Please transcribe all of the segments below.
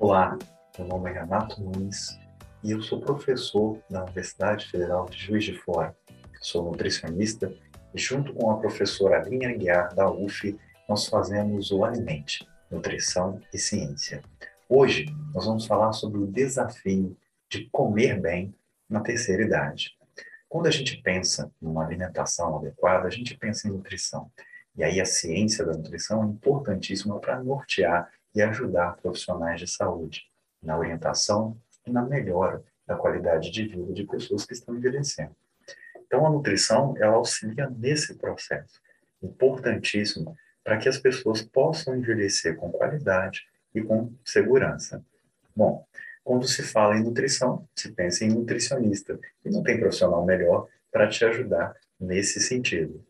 Olá, meu nome é Renato Nunes e eu sou professor da Universidade Federal de Juiz de Fora. Sou nutricionista e, junto com a professora Aline Aguiar, da UF, nós fazemos o Alimente, Nutrição e Ciência. Hoje, nós vamos falar sobre o desafio de comer bem na terceira idade. Quando a gente pensa numa alimentação adequada, a gente pensa em nutrição. E aí a ciência da nutrição é importantíssima para nortear e ajudar profissionais de saúde na orientação e na melhora da qualidade de vida de pessoas que estão envelhecendo. Então, a nutrição, ela auxilia nesse processo, importantíssimo, para que as pessoas possam envelhecer com qualidade e com segurança. Bom, quando se fala em nutrição, se pensa em nutricionista, e não tem profissional melhor para te ajudar nesse sentido.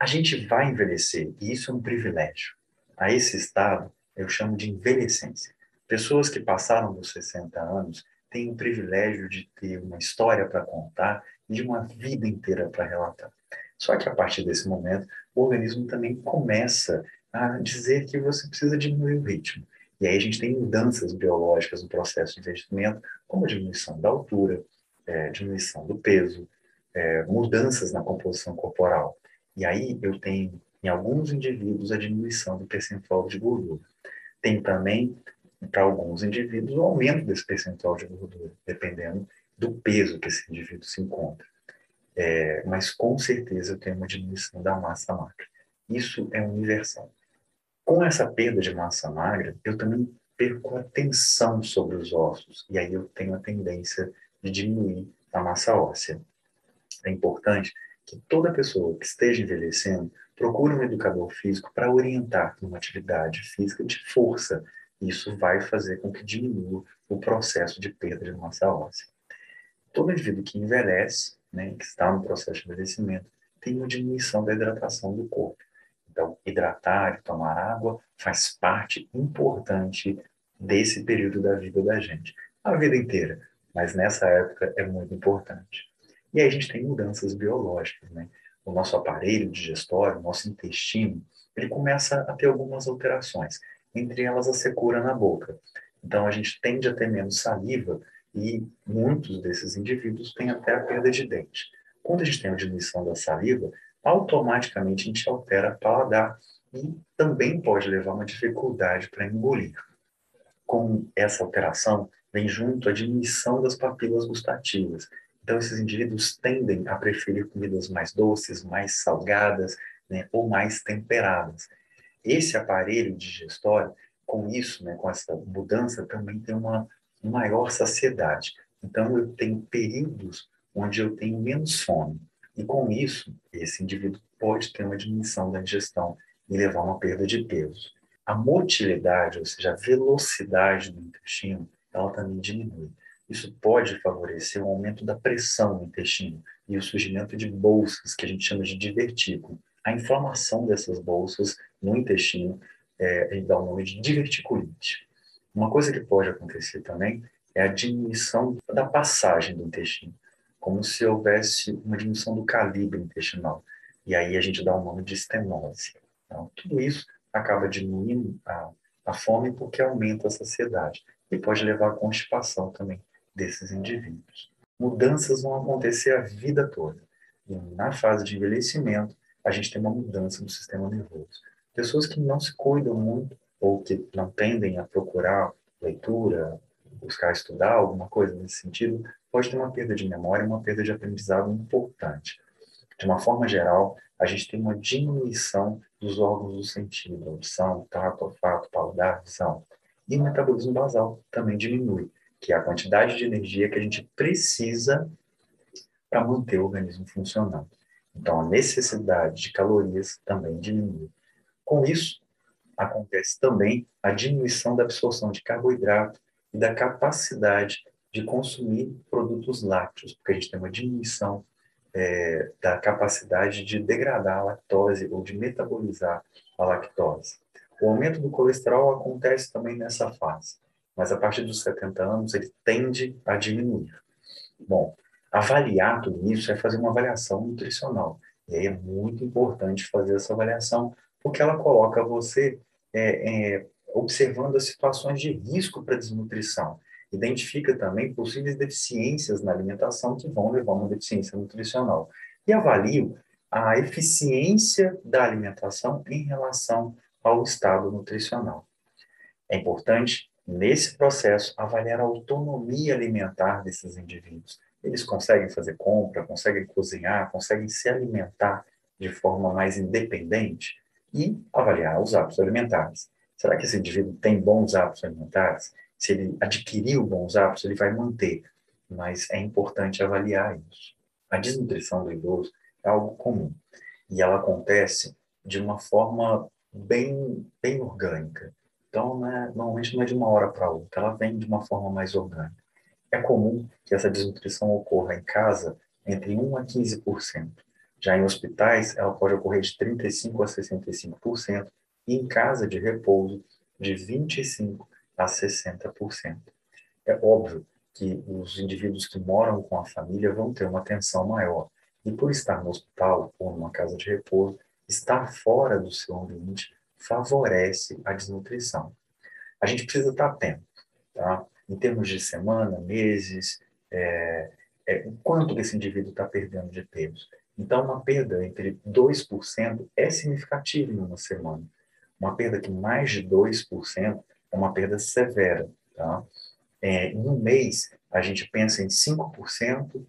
A gente vai envelhecer, e isso é um privilégio. A esse estado, eu chamo de envelhecência. Pessoas que passaram dos 60 anos têm o privilégio de ter uma história para contar e de uma vida inteira para relatar. Só que a partir desse momento, o organismo também começa a dizer que você precisa diminuir o ritmo. E aí a gente tem mudanças biológicas no processo de envelhecimento, como diminuição da altura, é, diminuição do peso, é, mudanças na composição corporal. E aí eu tenho, em alguns indivíduos, a diminuição do percentual de gordura. Tem também, para alguns indivíduos, o aumento desse percentual de gordura, dependendo do peso que esse indivíduo se encontra. É, mas com certeza tenho uma diminuição da massa magra. Isso é universal. Com essa perda de massa magra, eu também perco a tensão sobre os ossos, e aí eu tenho a tendência de diminuir a massa óssea. É importante que toda pessoa que esteja envelhecendo procure um educador físico para orientar numa atividade física de força. Isso vai fazer com que diminua o processo de perda de massa óssea. Todo indivíduo que envelhece, né, que está no processo de envelhecimento, tem uma diminuição da hidratação do corpo. Então, hidratar e tomar água faz parte importante desse período da vida da gente. A vida inteira, mas nessa época é muito importante. E aí a gente tem mudanças biológicas, né? O nosso aparelho digestório, o nosso intestino, ele começa a ter algumas alterações, entre elas a secura na boca. Então a gente tende a ter menos saliva e muitos desses indivíduos têm até a perda de dente. Quando a gente tem a diminuição da saliva, automaticamente a gente altera o paladar e também pode levar uma dificuldade para engolir. Com essa alteração, vem junto a diminuição das papilas gustativas, então, esses indivíduos tendem a preferir comidas mais doces, mais salgadas, né, ou mais temperadas. Esse aparelho digestório, com isso, né, com essa mudança, também tem uma maior saciedade. Então, eu tenho períodos onde eu tenho menos fome. E com isso, esse indivíduo pode ter uma diminuição da digestão e levar a uma perda de peso. A motilidade, ou seja, a velocidade do intestino, ela também diminui. Isso pode favorecer o aumento da pressão no intestino e o surgimento de bolsas, que a gente chama de divertículo. A inflamação dessas bolsas no intestino é, dá o nome de diverticulite. Uma coisa que pode acontecer também é a diminuição da passagem do intestino, como se houvesse uma diminuição do calibre intestinal. E aí a gente dá o nome de estenose. Então, tudo isso acaba diminuindo a, a fome porque aumenta a saciedade e pode levar à constipação também desses indivíduos. Mudanças vão acontecer a vida toda. E na fase de envelhecimento, a gente tem uma mudança no sistema nervoso. Pessoas que não se cuidam muito ou que não tendem a procurar leitura, buscar estudar alguma coisa nesse sentido, pode ter uma perda de memória, uma perda de aprendizado importante. De uma forma geral, a gente tem uma diminuição dos órgãos do sentido, audição, tato, olfato, paladar, visão. E o metabolismo basal também diminui que é a quantidade de energia que a gente precisa para manter o organismo funcionando. Então, a necessidade de calorias também diminui. Com isso, acontece também a diminuição da absorção de carboidrato e da capacidade de consumir produtos lácteos, porque a gente tem uma diminuição é, da capacidade de degradar a lactose ou de metabolizar a lactose. O aumento do colesterol acontece também nessa fase mas a partir dos 70 anos ele tende a diminuir. Bom, avaliar tudo isso é fazer uma avaliação nutricional. E aí é muito importante fazer essa avaliação, porque ela coloca você é, é, observando as situações de risco para desnutrição. Identifica também possíveis deficiências na alimentação que vão levar a uma deficiência nutricional. E avalio a eficiência da alimentação em relação ao estado nutricional. É importante, nesse processo, avaliar a autonomia alimentar desses indivíduos. Eles conseguem fazer compra, conseguem cozinhar, conseguem se alimentar de forma mais independente e avaliar os hábitos alimentares. Será que esse indivíduo tem bons hábitos alimentares? Se ele adquiriu bons hábitos, ele vai manter. Mas é importante avaliar isso. A desnutrição do idoso é algo comum e ela acontece de uma forma bem, bem orgânica. Então, né, normalmente não é de uma hora para outra, ela vem de uma forma mais orgânica. É comum que essa desnutrição ocorra em casa entre 1 a 15%. Já em hospitais, ela pode ocorrer de 35% a 65%, e em casa de repouso, de 25% a 60%. É óbvio que os indivíduos que moram com a família vão ter uma atenção maior, e por estar no hospital ou numa casa de repouso, estar fora do seu ambiente favorece a desnutrição. A gente precisa estar atento, tá? Em termos de semana, meses, é, é, o quanto esse indivíduo está perdendo de peso. Então, uma perda entre 2% é significativa em uma semana. Uma perda que mais de 2% é uma perda severa. Tá? É, em um mês, a gente pensa em 5%,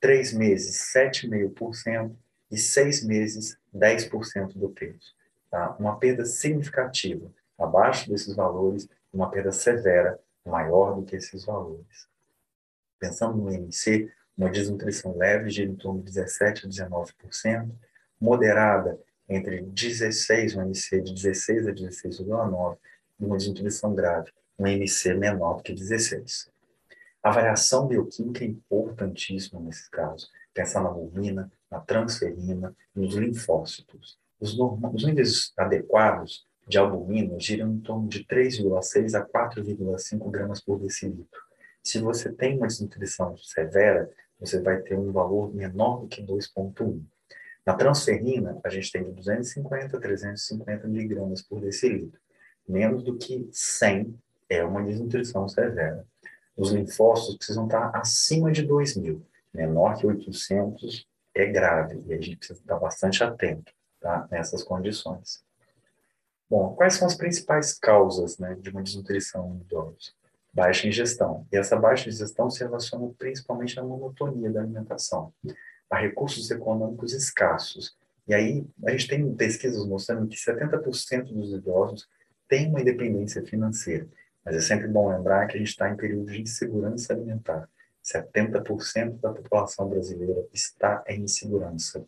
três meses, 7,5%, e seis meses, 10% do peso. Tá? Uma perda significativa. Abaixo desses valores, uma perda severa, maior do que esses valores. Pensando no MC, uma desnutrição leve gira em torno de 17% a 19%, moderada entre 16, um MC de 16 a 16,9, e uma desnutrição grave, um MC menor que 16. A variação bioquímica é importantíssima nesse caso. Pensar na albumina, na transferina, nos linfócitos. Os, níveis adequados de albumina giram em torno de 3,6 a 4,5 gramas por decilitro. Se você tem uma desnutrição severa, você vai ter um valor menor do que 2,1. Na transferrina, a gente tem de 250 a 350 miligramas por decilitro. Menos do que 100 é uma desnutrição severa. Os linfócitos precisam estar acima de 2 mil. Menor que 800 é grave e a gente precisa estar bastante atento tá, nessas condições. Bom, quais são as principais causas né, de uma desnutrição em idosos? Baixa ingestão. E essa baixa ingestão se relaciona principalmente à monotonia da alimentação, a recursos econômicos escassos. E aí, a gente tem pesquisas mostrando que 70% dos idosos têm uma independência financeira. Mas é sempre bom lembrar que a gente está em período de insegurança alimentar. 70% da população brasileira está em insegurança.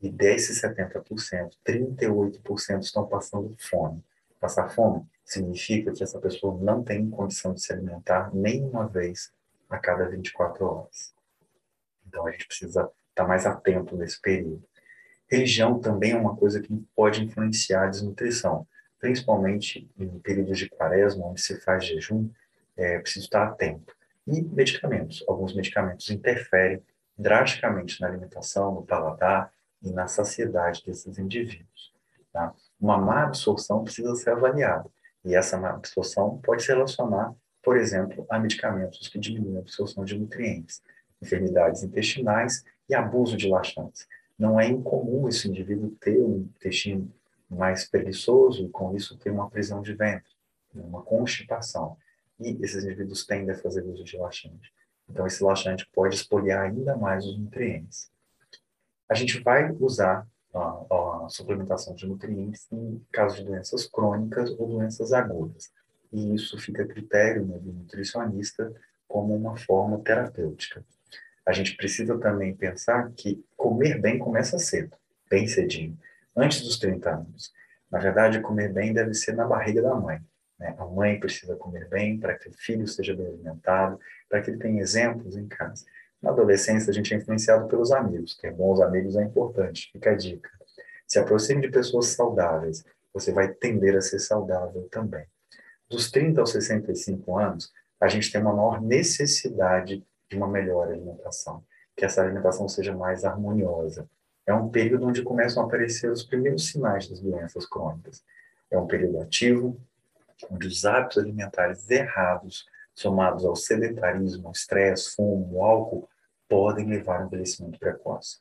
E desses 70%, 38% estão passando fome. Passar fome significa que essa pessoa não tem condição de se alimentar nem uma vez a cada 24 horas. Então a gente precisa estar mais atento nesse período. Religião também é uma coisa que pode influenciar a desnutrição, principalmente em períodos de quaresma, onde se faz jejum, é preciso estar atento. E medicamentos. Alguns medicamentos interferem drasticamente na alimentação, no paladar e na saciedade desses indivíduos. Tá? Uma má absorção precisa ser avaliada. E essa má absorção pode se relacionar, por exemplo, a medicamentos que diminuem a absorção de nutrientes, enfermidades intestinais e abuso de laxantes. Não é incomum esse indivíduo ter um intestino mais preguiçoso e, com isso, ter uma prisão de ventre, uma constipação. E esses indivíduos tendem a fazer uso de laxante. Então, esse laxante pode espoliar ainda mais os nutrientes. A gente vai usar a, a suplementação de nutrientes em caso de doenças crônicas ou doenças agudas. E isso fica a critério né, do nutricionista como uma forma terapêutica. A gente precisa também pensar que comer bem começa cedo, bem cedinho, antes dos 30 anos. Na verdade, comer bem deve ser na barriga da mãe. Né? A mãe precisa comer bem para que o filho seja bem alimentado, para que ele tenha exemplos em casa. Na adolescência, a gente é influenciado pelos amigos. Ter bons amigos é importante, fica a dica. Se aproxime de pessoas saudáveis, você vai tender a ser saudável também. Dos 30 aos 65 anos, a gente tem uma maior necessidade de uma melhor alimentação, que essa alimentação seja mais harmoniosa. É um período onde começam a aparecer os primeiros sinais das doenças crônicas. É um período ativo, onde os hábitos alimentares errados, somados ao sedentarismo, estresse, fumo, álcool, podem levar ao envelhecimento precoce.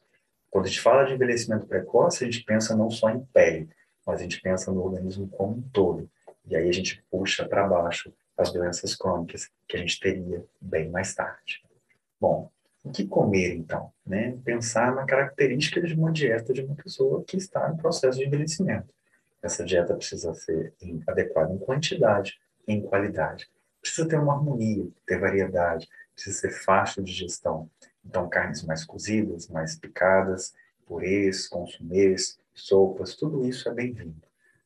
Quando a gente fala de envelhecimento precoce, a gente pensa não só em pele, mas a gente pensa no organismo como um todo. E aí a gente puxa para baixo as doenças crônicas que a gente teria bem mais tarde. Bom, o que comer então? Né? Pensar na característica de uma dieta de uma pessoa que está em processo de envelhecimento. Essa dieta precisa ser adequada em quantidade e em qualidade. Precisa ter uma harmonia, ter variedade, precisa ser fácil de gestão. Então, carnes mais cozidas, mais picadas, purês, consumês, sopas, tudo isso é bem-vindo.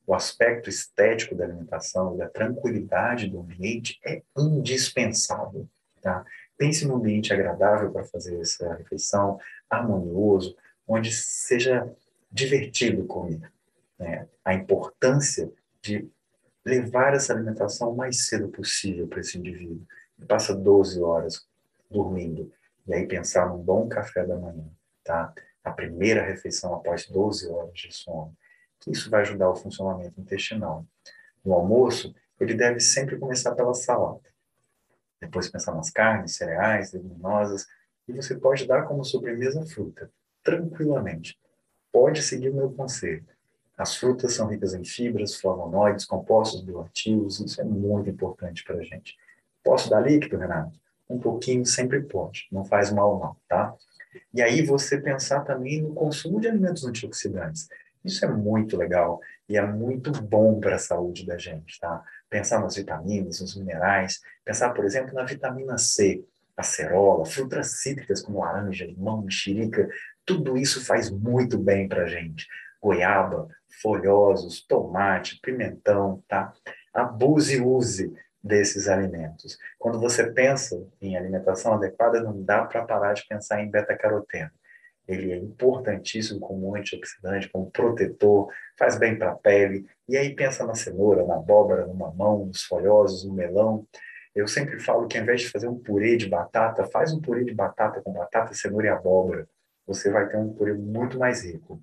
O aspecto estético da alimentação, da tranquilidade do ambiente é indispensável. Tá? Pense num ambiente agradável para fazer essa refeição, harmonioso, onde seja divertido comer. Né? A importância de levar essa alimentação o mais cedo possível para esse indivíduo. Ele passa 12 horas dormindo, e aí pensar num bom café da manhã, tá? A primeira refeição após 12 horas de sono, isso vai ajudar o funcionamento intestinal. No almoço, ele deve sempre começar pela salada. Depois pensar nas carnes, cereais, leguminosas, e você pode dar como sobremesa fruta, tranquilamente. Pode seguir o meu conselho. As frutas são ricas em fibras, flavonoides, compostos bioativos, isso é muito importante para a gente. Posso dar líquido, Renato? Um pouquinho sempre pode, não faz mal não, tá? E aí você pensar também no consumo de alimentos antioxidantes. Isso é muito legal e é muito bom para a saúde da gente, tá? Pensar nas vitaminas, nos minerais, pensar, por exemplo, na vitamina C, acerola, frutas cítricas como laranja, limão, mexerica, tudo isso faz muito bem para a gente. Goiaba, folhosos, tomate, pimentão, tá? Abuse e use desses alimentos. Quando você pensa em alimentação adequada, não dá para parar de pensar em beta-caroteno. Ele é importantíssimo como antioxidante, como protetor, faz bem para a pele. E aí pensa na cenoura, na abóbora, no mamão, nos folhosos, no melão. Eu sempre falo que ao invés de fazer um purê de batata, faz um purê de batata com batata, cenoura e abóbora. Você vai ter um purê muito mais rico.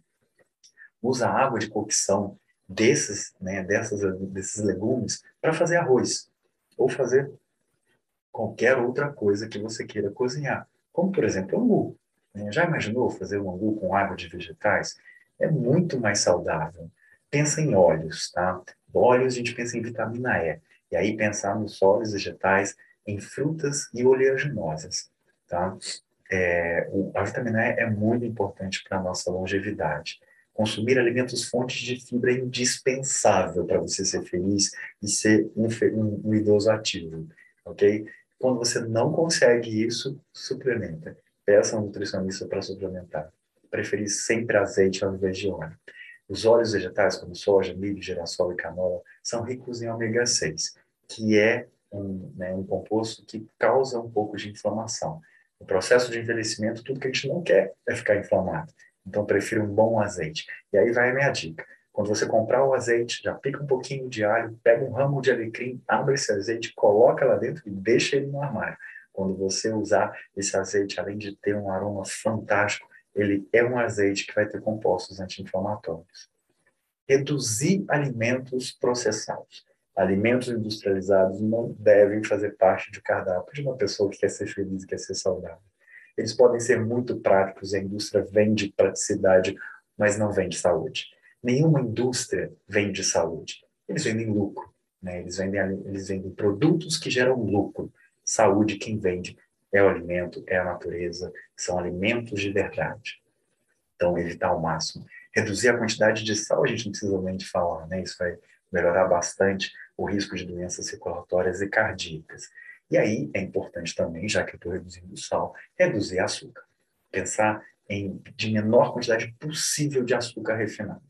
Usa água de cocção desses, né, dessas, desses legumes para fazer arroz ou fazer qualquer outra coisa que você queira cozinhar, como por exemplo angu. Né? Já imaginou fazer um angu com água de vegetais? É muito mais saudável. Pensa em óleos, tá? Óleos a gente pensa em vitamina E. E aí pensar nos óleos vegetais, em frutas e oleaginosas, tá? É, o, a vitamina E é muito importante para a nossa longevidade. Consumir alimentos fontes de fibra é indispensável para você ser feliz e ser um, um, um idoso ativo, ok? Quando você não consegue isso, suplementa. Peça um nutricionista para suplementar. Preferir sempre azeite ao invés de óleo. Os óleos vegetais, como soja, milho, girassol e canola, são ricos em ômega 6, que é um, né, um composto que causa um pouco de inflamação. No processo de envelhecimento, tudo que a gente não quer é ficar inflamado. Então, prefiro um bom azeite. E aí vai a minha dica. Quando você comprar o azeite, já pica um pouquinho de alho, pega um ramo de alecrim, abre esse azeite, coloca lá dentro e deixa ele no armário. Quando você usar esse azeite, além de ter um aroma fantástico, ele é um azeite que vai ter compostos anti-inflamatórios. Reduzir alimentos processados. Alimentos industrializados não devem fazer parte do cardápio de uma pessoa que quer ser feliz e quer ser saudável. Eles podem ser muito práticos, a indústria vende praticidade, mas não vende saúde. Nenhuma indústria vende saúde. Eles vendem lucro, né? eles, vendem, eles vendem produtos que geram lucro. Saúde, quem vende é o alimento, é a natureza, são alimentos de verdade. Então, evitar ao máximo. Reduzir a quantidade de sal, a gente não precisa nem de falar, né? Isso vai melhorar bastante o risco de doenças circulatórias e cardíacas. E aí é importante também, já que eu estou reduzindo o sal, reduzir açúcar. Pensar em de menor quantidade possível de açúcar refinado.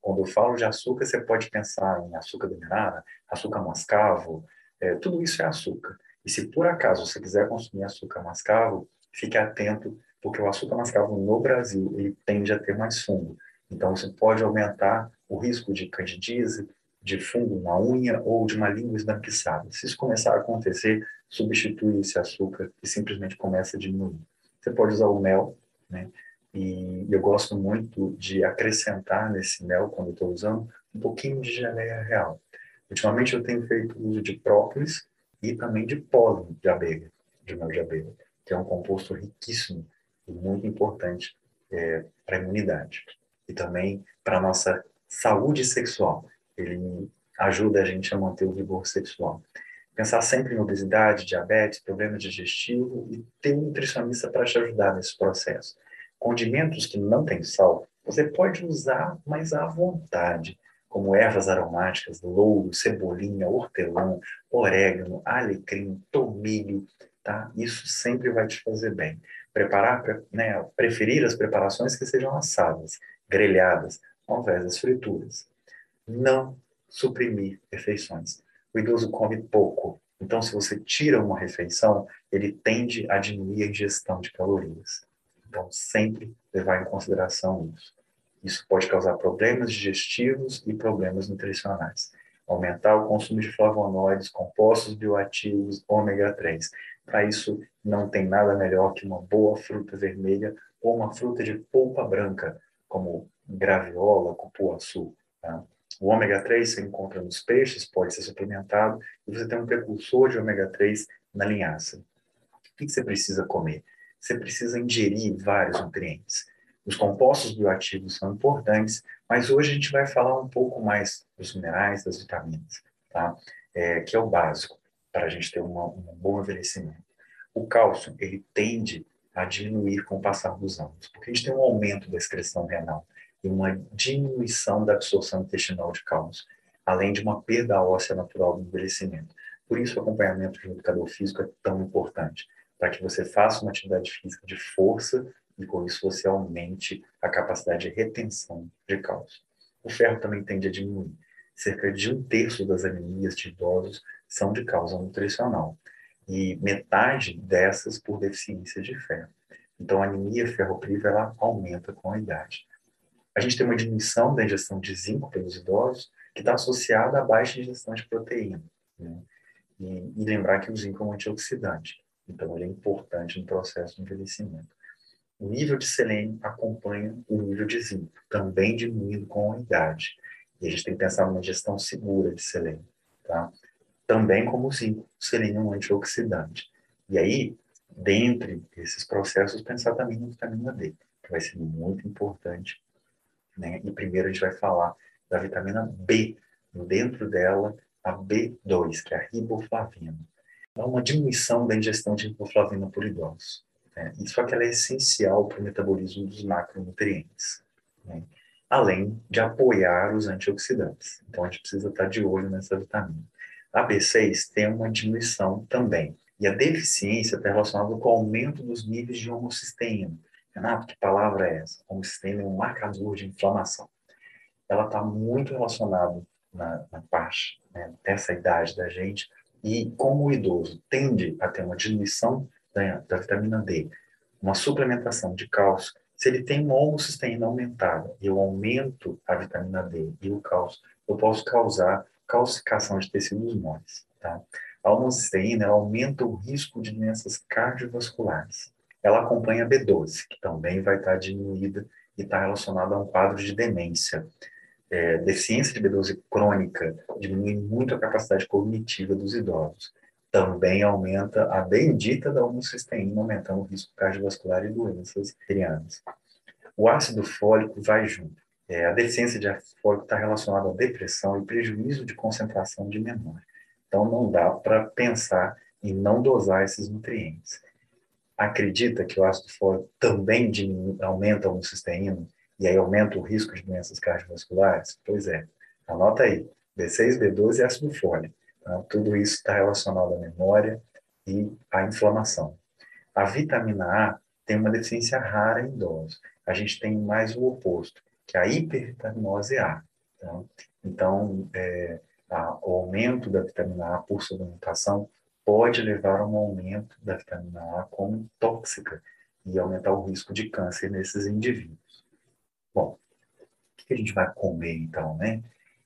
Quando eu falo de açúcar, você pode pensar em açúcar demerara, açúcar mascavo, é, tudo isso é açúcar. E se por acaso você quiser consumir açúcar mascavo, fique atento, porque o açúcar mascavo no Brasil ele tende a ter mais fungo. Então você pode aumentar o risco de candidíase, de fungo na unha ou de uma língua esbranquiçada. Se isso começar a acontecer, substitui esse açúcar e simplesmente começa a diminuir. Você pode usar o mel, né? E eu gosto muito de acrescentar nesse mel, quando estou usando, um pouquinho de geleia real. Ultimamente eu tenho feito uso de própolis e também de pólen de abelha, de mel de abelha, que é um composto riquíssimo e muito importante é, para a imunidade e também para a nossa saúde sexual. Ele ajuda a gente a manter o vigor sexual. Pensar sempre em obesidade, diabetes, problemas digestivos e ter um nutricionista para te ajudar nesse processo. Condimentos que não têm sal, você pode usar, mas à vontade, como ervas aromáticas, louro, cebolinha, hortelã, orégano, alecrim, tomilho, tá? Isso sempre vai te fazer bem. Preparar, né, preferir as preparações que sejam assadas, grelhadas, ao invés das frituras. Não suprimir refeições. O idoso come pouco, então se você tira uma refeição, ele tende a diminuir a ingestão de calorias. Então sempre levar em consideração isso. Isso pode causar problemas digestivos e problemas nutricionais. Aumentar o consumo de flavonoides, compostos bioativos, ômega 3. Para isso, não tem nada melhor que uma boa fruta vermelha ou uma fruta de polpa branca, como graviola, cupuaçu. Tá? O ômega 3 você encontra nos peixes, pode ser suplementado, e você tem um precursor de ômega 3 na linhaça. O que você precisa comer? Você precisa ingerir vários nutrientes. Os compostos bioativos são importantes, mas hoje a gente vai falar um pouco mais dos minerais, das vitaminas, tá? É, que é o básico para a gente ter uma, um bom envelhecimento. O cálcio, ele tende a diminuir com o passar dos anos, porque a gente tem um aumento da excreção renal e uma diminuição da absorção intestinal de cálcio, além de uma perda óssea natural do envelhecimento. Por isso, o acompanhamento de um educador físico é tão importante, para que você faça uma atividade física de força e, com isso, você aumente a capacidade de retenção de cálcio. O ferro também tende a diminuir. Cerca de um terço das anemias de idosos são de causa nutricional e metade dessas por deficiência de ferro. Então, a anemia ferropriva ela aumenta com a idade. A gente tem uma diminuição da ingestão de zinco pelos idosos, que está associada à baixa ingestão de proteína. Né? E, e, lembrar que o zinco é um antioxidante, então ele é importante no processo de envelhecimento. O nível de selênio acompanha o nível de zinco, também diminuindo com a idade. E a gente tem que pensar numa ingestão segura de selênio. Tá? Também como o zinco, o selênio é um antioxidante. E aí, dentre esses processos, pensar também na vitamina D, que vai ser muito importante né? E primeiro a gente vai falar da vitamina B, dentro dela a B2, que é a riboflavina. Há uma diminuição da ingestão de riboflavina por idosos. Né? É que ela é essencial para o metabolismo dos macronutrientes, né? além de apoiar os antioxidantes. Então a gente precisa estar de olho nessa vitamina. A B6 tem uma diminuição também. E a deficiência está relacionada com o aumento dos níveis de homocisteína, Renato, que palavra é essa? Se tem um marcador de inflamação. Ela está muito relacionada na, na parte né, dessa idade da gente e como o idoso tende a ter uma diminuição da, da vitamina D, uma suplementação de cálcio, se ele tem uma homocisteína aumentada e eu aumento a vitamina D e o cálcio, eu posso causar calcificação de tecidos moles. Tá? A homocisteína aumenta o risco de doenças cardiovasculares ela acompanha a B12, que também vai estar diminuída e está relacionada a um quadro de demência. É, deficiência de B12 crônica diminui muito a capacidade cognitiva dos idosos. Também aumenta a bendita da homocisteína, aumentando o risco cardiovascular e doenças renais. O ácido fólico vai junto. É, a deficiência de ácido fólico está relacionada à depressão e prejuízo de concentração de memória. Então, não dá para pensar em não dosar esses nutrientes acredita que o ácido fólico também aumenta a homocisteína e aí aumenta o risco de doenças cardiovasculares? Pois é, anota aí, B6, B12 e ácido fólico. Então, tudo isso está relacionado à memória e à inflamação. A vitamina A tem uma deficiência rara em idosos. A gente tem mais o oposto, que é a hipervitaminose A. Tá? Então, é, a, o aumento da vitamina A por suplementação pode levar a um aumento da vitamina A como tóxica e aumentar o risco de câncer nesses indivíduos. Bom, o que a gente vai comer então, né?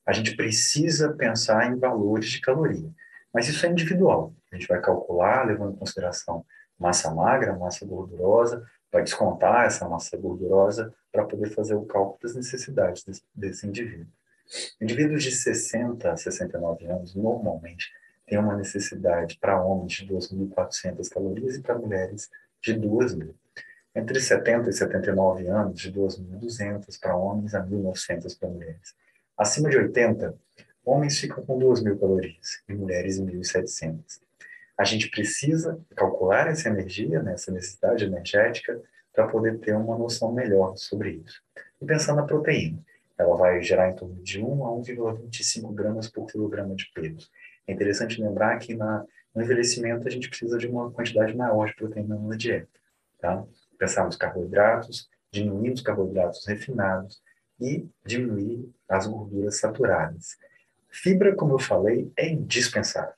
A gente precisa pensar em valores de caloria, mas isso é individual. A gente vai calcular levando em consideração massa magra, massa gordurosa, vai descontar essa massa gordurosa para poder fazer o cálculo das necessidades desse, desse indivíduo. Indivíduos de 60 a 69 anos, normalmente, têm uma necessidade para homens de 2.400 calorias e para mulheres de 2.000. Entre 70 e 79 anos, de 2.200 para homens a 1.900 para mulheres. Acima de 80, homens ficam com 2.000 calorias e mulheres 1.700. A gente precisa calcular essa energia, né, essa necessidade energética, para poder ter uma noção melhor sobre isso. E pensando na proteína, ela vai gerar em torno de 1 a 1,25 gramas por quilograma de peso. É interessante lembrar que na, no envelhecimento a gente precisa de uma quantidade maior de proteína na dieta. Tá? Pensar nos carboidratos, diminuir os carboidratos refinados e diminuir as gorduras saturadas. Fibra, como eu falei, é indispensável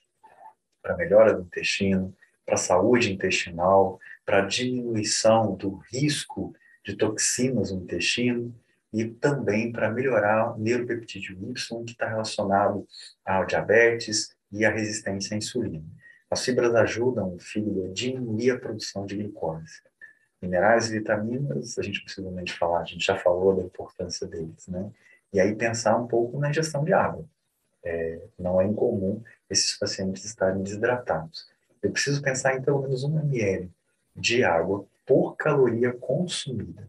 para melhora do intestino, para a saúde intestinal, para diminuição do risco de toxinas no intestino e também para melhorar o neuropeptídeo Y, que está relacionado ao diabetes e à resistência à insulina. As fibras ajudam o fígado a diminuir a produção de glicose. Minerais e vitaminas, a gente possivelmente falar, a gente já falou da importância deles, né? E aí pensar um pouco na ingestão de água. É, não é incomum esses pacientes estarem desidratados. Eu preciso pensar em pelo menos 1 ml de água por caloria consumida.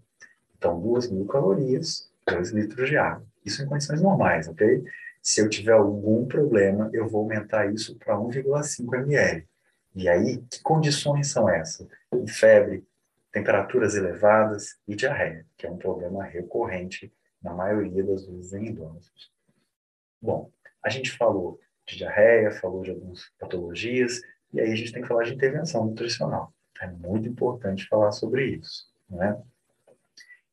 Então, 2 mil calorias, 2 litros de água. Isso em condições normais, ok? Se eu tiver algum problema, eu vou aumentar isso para 1,5 ml. E aí, que condições são essas? Febre, temperaturas elevadas e diarreia, que é um problema recorrente na maioria das vezes em idosos. Bom, a gente falou de diarreia, falou de algumas patologias, e aí a gente tem que falar de intervenção nutricional. É muito importante falar sobre isso. Né?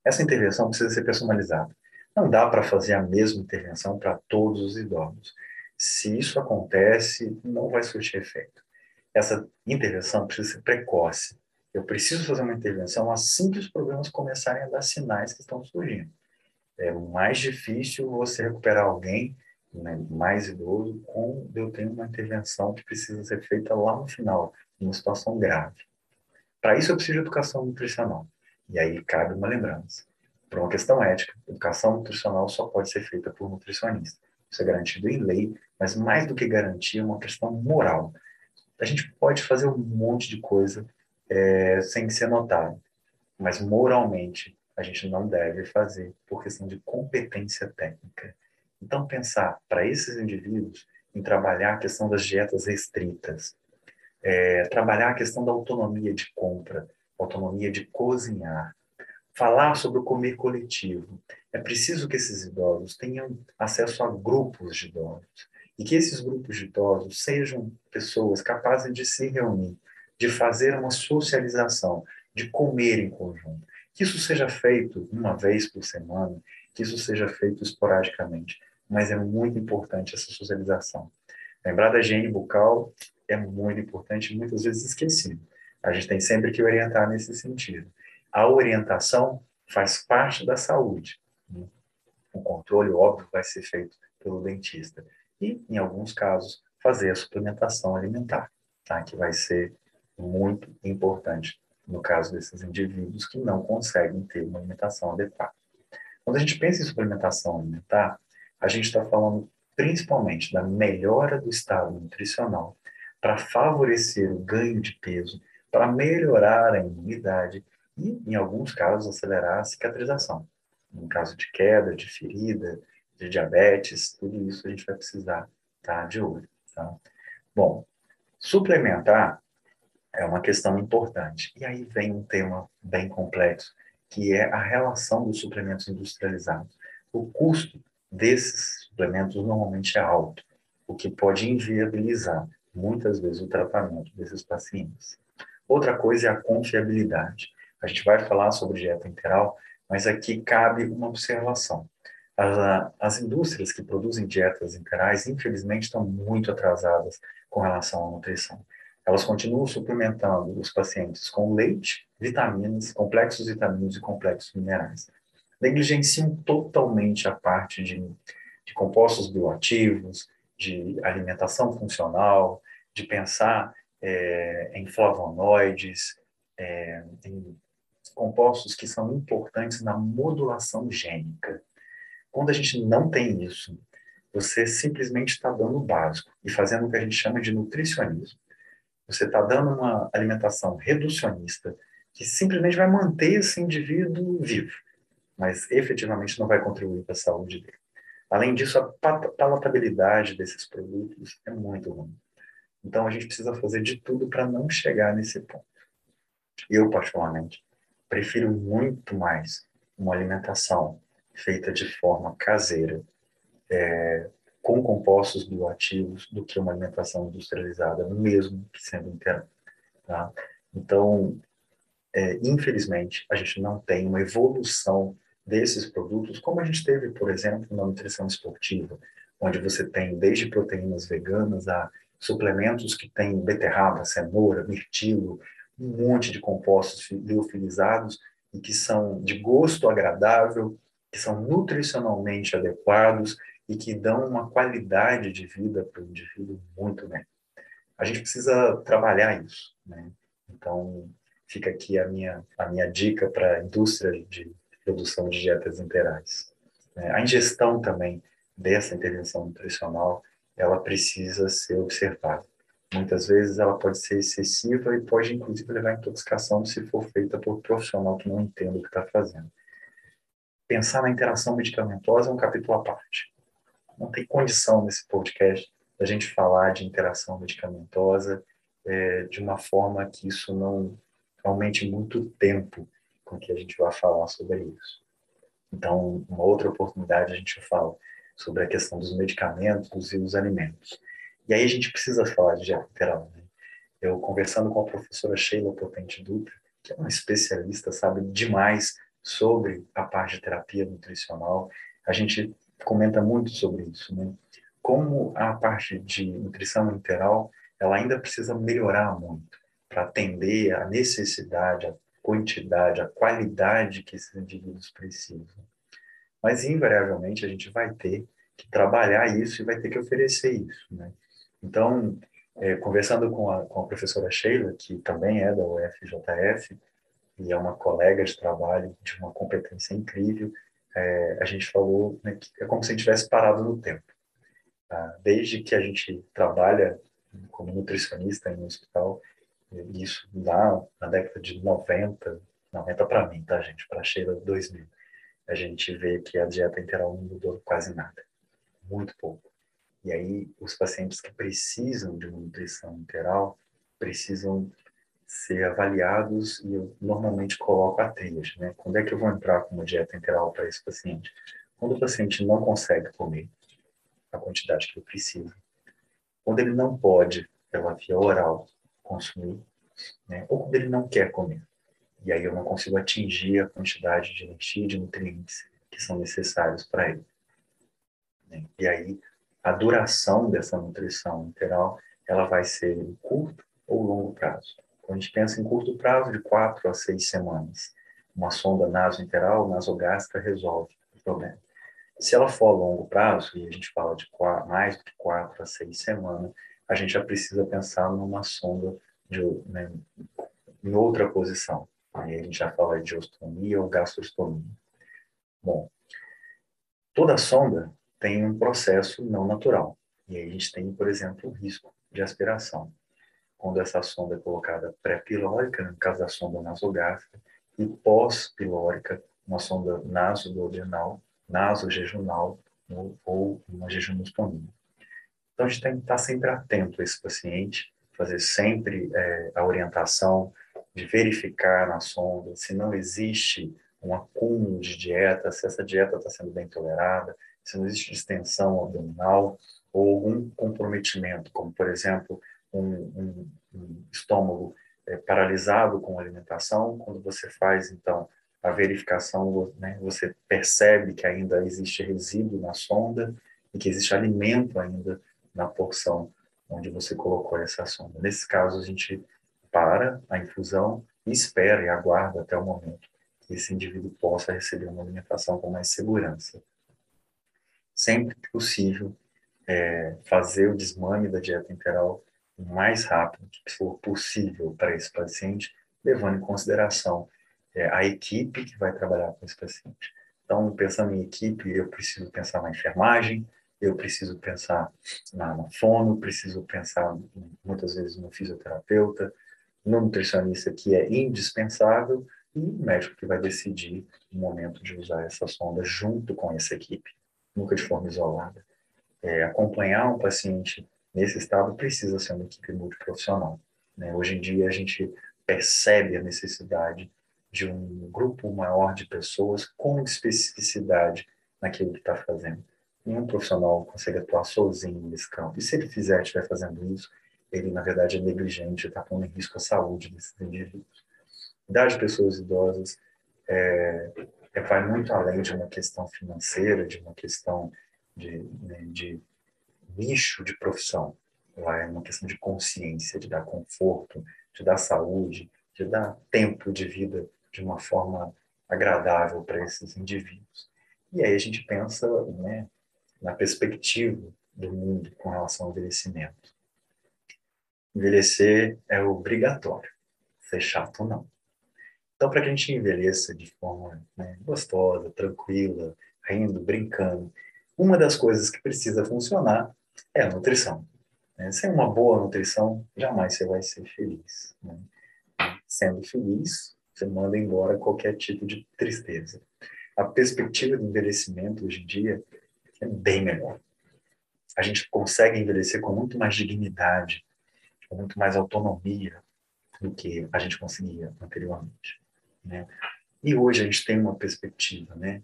Essa intervenção precisa ser personalizada. Não dá para fazer a mesma intervenção para todos os idosos. Se isso acontece, não vai surtir efeito. Essa intervenção precisa ser precoce. Eu preciso fazer uma intervenção assim que os problemas começarem a dar sinais que estão surgindo. É mais difícil você recuperar alguém né, mais idoso, com eu tenho uma intervenção que precisa ser feita lá no final, numa situação grave. Para isso eu preciso de educação nutricional. E aí cabe uma lembrança. Por uma questão ética, educação nutricional só pode ser feita por nutricionista. Isso é garantido em lei, mas mais do que garantia, é uma questão moral. A gente pode fazer um monte de coisa é, sem ser notado, mas moralmente a gente não deve fazer por questão de competência técnica. Então, pensar para esses indivíduos em trabalhar a questão das dietas restritas, é, trabalhar a questão da autonomia de compra, autonomia de cozinhar, falar sobre o comer coletivo. É preciso que esses idosos tenham acesso a grupos de idosos e que esses grupos de idosos sejam pessoas capazes de se reunir, de fazer uma socialização, de comer em conjunto. Que isso seja feito uma vez por semana, que isso seja feito esporadicamente, mas é muito importante essa socialização. Lembrar da higiene bucal é muito importante muitas vezes esquecido. A gente tem sempre que orientar nesse sentido. A orientação faz parte da saúde. O controle, óbvio, vai ser feito pelo dentista. E, em alguns casos, fazer a suplementação alimentar, tá? que vai ser muito importante no caso desses indivíduos que não conseguem ter uma alimentação adequada. Quando a gente pensa em suplementação alimentar, a gente está falando principalmente da melhora do estado nutricional para favorecer o ganho de peso, para melhorar a imunidade e, em alguns casos, acelerar a cicatrização. No caso de queda, de ferida, de diabetes, tudo isso a gente vai precisar estar tá de olho. Tá? Bom, suplementar é uma questão importante. E aí vem um tema bem complexo, que é a relação dos suplementos industrializados. O custo desses suplementos normalmente é alto, o que pode inviabilizar muitas vezes o tratamento desses pacientes. Outra coisa é a confiabilidade. A gente vai falar sobre dieta integral, mas aqui cabe uma observação. As, as indústrias que produzem dietas integrais, infelizmente, estão muito atrasadas com relação à nutrição. Elas continuam suplementando os pacientes com leite, vitaminas, complexos vitamínicos e complexos minerais negligenciam totalmente a parte de, de compostos bioativos, de alimentação funcional, de pensar é, em flavonoides, é, em compostos que são importantes na modulação gênica. Quando a gente não tem isso, você simplesmente está dando o básico e fazendo o que a gente chama de nutricionismo. Você está dando uma alimentação reducionista que simplesmente vai manter esse indivíduo vivo, mas efetivamente não vai contribuir para a saúde dele. Além disso, a palatabilidade desses produtos é muito ruim. Então, a gente precisa fazer de tudo para não chegar nesse ponto. Eu, particularmente, prefiro muito mais uma alimentação feita de forma caseira, é, com compostos bioativos, do que uma alimentação industrializada, mesmo que sendo inteira. Tá? Então, é, infelizmente, a gente não tem uma evolução desses produtos, como a gente teve, por exemplo, na nutrição esportiva, onde você tem desde proteínas veganas a suplementos que têm beterraba, cenoura, mirtilo, um monte de compostos liofilizados e que são de gosto agradável, que são nutricionalmente adequados e que dão uma qualidade de vida para o indivíduo muito bem. A gente precisa trabalhar isso, né? Então, fica aqui a minha, a minha dica para a indústria de produção de dietas interais. É, a ingestão também dessa intervenção nutricional, ela precisa ser observada. Muitas vezes ela pode ser excessiva e pode, inclusive, levar à intoxicação se for feita por um profissional que não entende o que está fazendo. Pensar na interação medicamentosa é um capítulo à parte. Não tem condição nesse podcast da gente falar de interação medicamentosa é, de uma forma que isso não aumente muito tempo com que a gente vai falar sobre isso. Então, uma outra oportunidade a gente fala sobre a questão dos medicamentos e os alimentos. E aí a gente precisa falar de dieta interal. Né? Eu conversando com a professora Sheila Potente Dutra, que é uma especialista, sabe demais sobre a parte de terapia nutricional, a gente comenta muito sobre isso, né? Como a parte de nutrição interal, ela ainda precisa melhorar muito para atender a necessidade, a quantidade, a qualidade que esses indivíduos precisam. Mas, invariavelmente, a gente vai ter que trabalhar isso e vai ter que oferecer isso. Né? Então, é, conversando com a, com a professora Sheila, que também é da UFJF, e é uma colega de trabalho de uma competência incrível, é, a gente falou né, que é como se a gente tivesse parado no tempo. Tá? Desde que a gente trabalha como nutricionista em um hospital, isso lá na década de 90, 90 para mim, tá, gente? Para Sheila 2000. A gente vê que a dieta integral não mudou quase nada, muito pouco. E aí, os pacientes que precisam de uma nutrição integral precisam ser avaliados e eu normalmente coloco a tríade, né? Quando é que eu vou entrar com uma dieta integral para esse paciente? Quando o paciente não consegue comer a quantidade que ele precisa, quando ele não pode, pela via oral, consumir, né? ou quando ele não quer comer. E aí eu não consigo atingir a quantidade de energia e de nutrientes que são necessários para ele. Né? E aí a duração dessa nutrição integral ela vai ser em curto ou longo prazo. Quando a gente pensa em curto prazo, de quatro a seis semanas, uma sonda nasointeral, nasogástrica resolve o problema. Se ela for a longo prazo, e a gente fala de quatro, mais do que quatro a seis semanas, a gente já precisa pensar numa sonda de, né, em outra posição. Aí a gente já fala de ostomia ou gastrostomia. Bom, toda sonda tem um processo não natural. E aí a gente tem, por exemplo, o risco de aspiração. Quando essa sonda é colocada pré-pilórica, no caso da sonda nasogástrica, e pós-pilórica, uma sonda nasoduodenal, nasojejunal ou uma jejunostomia. Então, a gente tem que estar sempre atento a esse paciente, fazer sempre é, a orientação de verificar na sonda se não existe um acúmulo de dieta, se essa dieta está sendo bem tolerada, se não existe distensão abdominal ou algum comprometimento, como, por exemplo, um, um, um estômago é, paralisado com alimentação. Quando você faz, então, a verificação, né, você percebe que ainda existe resíduo na sonda e que existe alimento ainda na porção onde você colocou essa sonda. Nesse caso, a gente para a infusão e espera e aguarda até o momento que esse indivíduo possa receber uma alimentação com mais segurança. Sempre que possível, é, fazer o desmame da dieta integral o mais rápido que for possível para esse paciente, levando em consideração é, a equipe que vai trabalhar com esse paciente. Então, pensando em equipe, eu preciso pensar na enfermagem, eu preciso pensar na, na fono, preciso pensar muitas vezes no fisioterapeuta, no nutricionista que é indispensável e o médico que vai decidir o momento de usar essa sonda junto com essa equipe, nunca de forma isolada. É, acompanhar um paciente nesse estado precisa ser uma equipe multiprofissional. Né? Hoje em dia a gente percebe a necessidade de um grupo maior de pessoas com especificidade naquilo que está fazendo. Nenhum profissional consegue atuar sozinho nesse campo. E se ele fizer, estiver fazendo isso, ele, na verdade, é negligente, está pondo em risco a saúde desses indivíduos. Das pessoas idosas é, é, vai muito além de uma questão financeira, de uma questão de, né, de nicho de profissão. É uma questão de consciência, de dar conforto, de dar saúde, de dar tempo de vida de uma forma agradável para esses indivíduos. E aí a gente pensa né, na perspectiva do mundo com relação ao envelhecimento. Envelhecer é obrigatório, ser chato não. Então, para que a gente envelheça de forma né, gostosa, tranquila, rindo, brincando, uma das coisas que precisa funcionar é a nutrição. Né? Sem uma boa nutrição, jamais você vai ser feliz. Né? Sendo feliz, você manda embora qualquer tipo de tristeza. A perspectiva do envelhecimento hoje em dia é bem melhor. A gente consegue envelhecer com muito mais dignidade, com muito mais autonomia do que a gente conseguia anteriormente. Né? E hoje a gente tem uma perspectiva, né?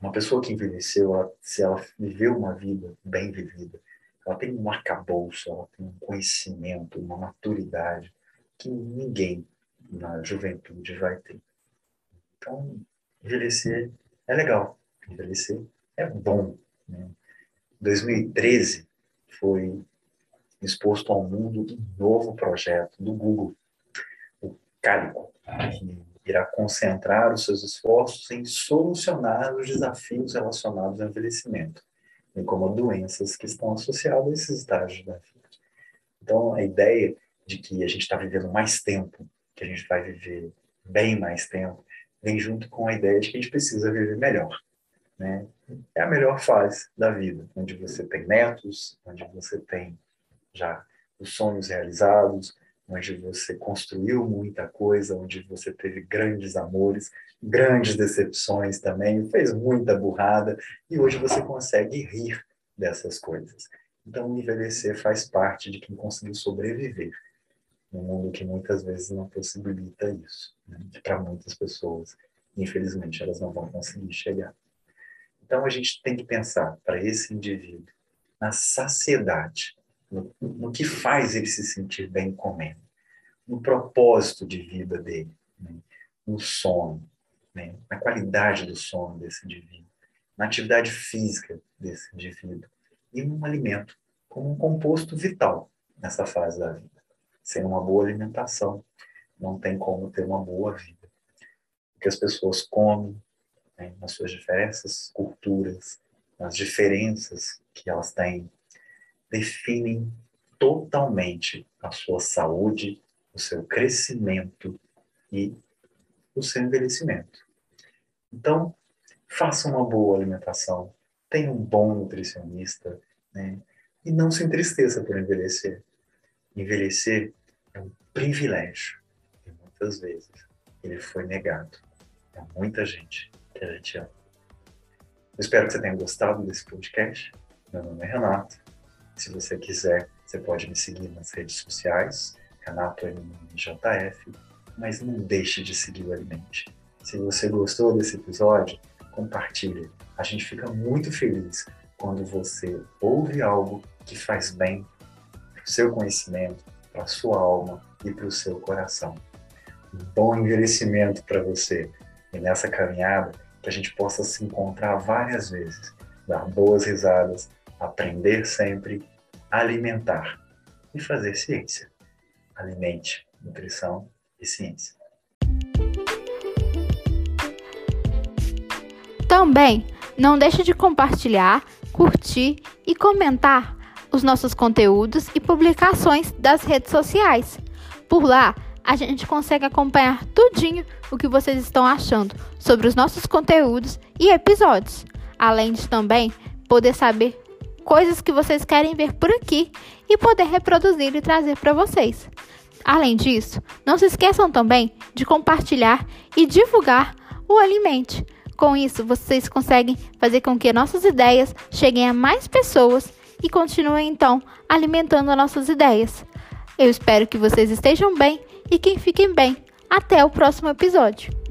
Uma pessoa que envelheceu, ela, se ela viveu uma vida bem vivida, ela tem um arcabouço, ela tem um conhecimento, uma maturidade que ninguém na juventude vai ter. Então, envelhecer é legal, envelhecer é bom. Né? 2013 foi exposto ao mundo um novo projeto do Google, o Calico, que irá concentrar os seus esforços em solucionar os desafios relacionados ao envelhecimento, bem como doenças que estão associadas a esses estágios da vida. Então, a ideia de que a gente está vivendo mais tempo, que a gente vai viver bem mais tempo, vem junto com a ideia de que a gente precisa viver melhor. Né? É a melhor fase da vida, onde você tem netos, onde você tem já os sonhos realizados, onde você construiu muita coisa, onde você teve grandes amores, grandes decepções também, fez muita burrada e hoje você consegue rir dessas coisas. Então, envelhecer faz parte de quem conseguiu sobreviver num mundo que muitas vezes não possibilita isso. Né? Para muitas pessoas, infelizmente, elas não vão conseguir chegar. Então, a gente tem que pensar para esse indivíduo na saciedade no, no que faz ele se sentir bem comendo, no propósito de vida dele, né? no sono, né? na qualidade do sono desse indivíduo, na atividade física desse indivíduo e num alimento como um composto vital nessa fase da vida. Sem uma boa alimentação, não tem como ter uma boa vida. O que as pessoas comem, né? nas suas diferentes culturas, nas diferenças que elas têm definem totalmente a sua saúde, o seu crescimento e o seu envelhecimento. Então, faça uma boa alimentação, tenha um bom nutricionista, né? e não se entristeça por envelhecer. Envelhecer é um privilégio e muitas vezes ele foi negado a muita gente que a gente ama. Eu espero que você tenha gostado desse podcast. Meu nome é Renato se você quiser, você pode me seguir nas redes sociais, Renato MJF, mas não deixe de seguir o Alimente. Se você gostou desse episódio, compartilhe. A gente fica muito feliz quando você ouve algo que faz bem para o seu conhecimento, para a sua alma e para o seu coração. Um bom envelhecimento para você e nessa caminhada que a gente possa se encontrar várias vezes, dar boas risadas aprender sempre, alimentar e fazer ciência. Alimente, nutrição e ciência. Também não deixe de compartilhar, curtir e comentar os nossos conteúdos e publicações das redes sociais. Por lá, a gente consegue acompanhar tudinho o que vocês estão achando sobre os nossos conteúdos e episódios, além de também poder saber coisas que vocês querem ver por aqui e poder reproduzir e trazer para vocês. Além disso, não se esqueçam também de compartilhar e divulgar o Alimente. Com isso, vocês conseguem fazer com que nossas ideias cheguem a mais pessoas e continuem então alimentando as nossas ideias. Eu espero que vocês estejam bem e que fiquem bem. Até o próximo episódio.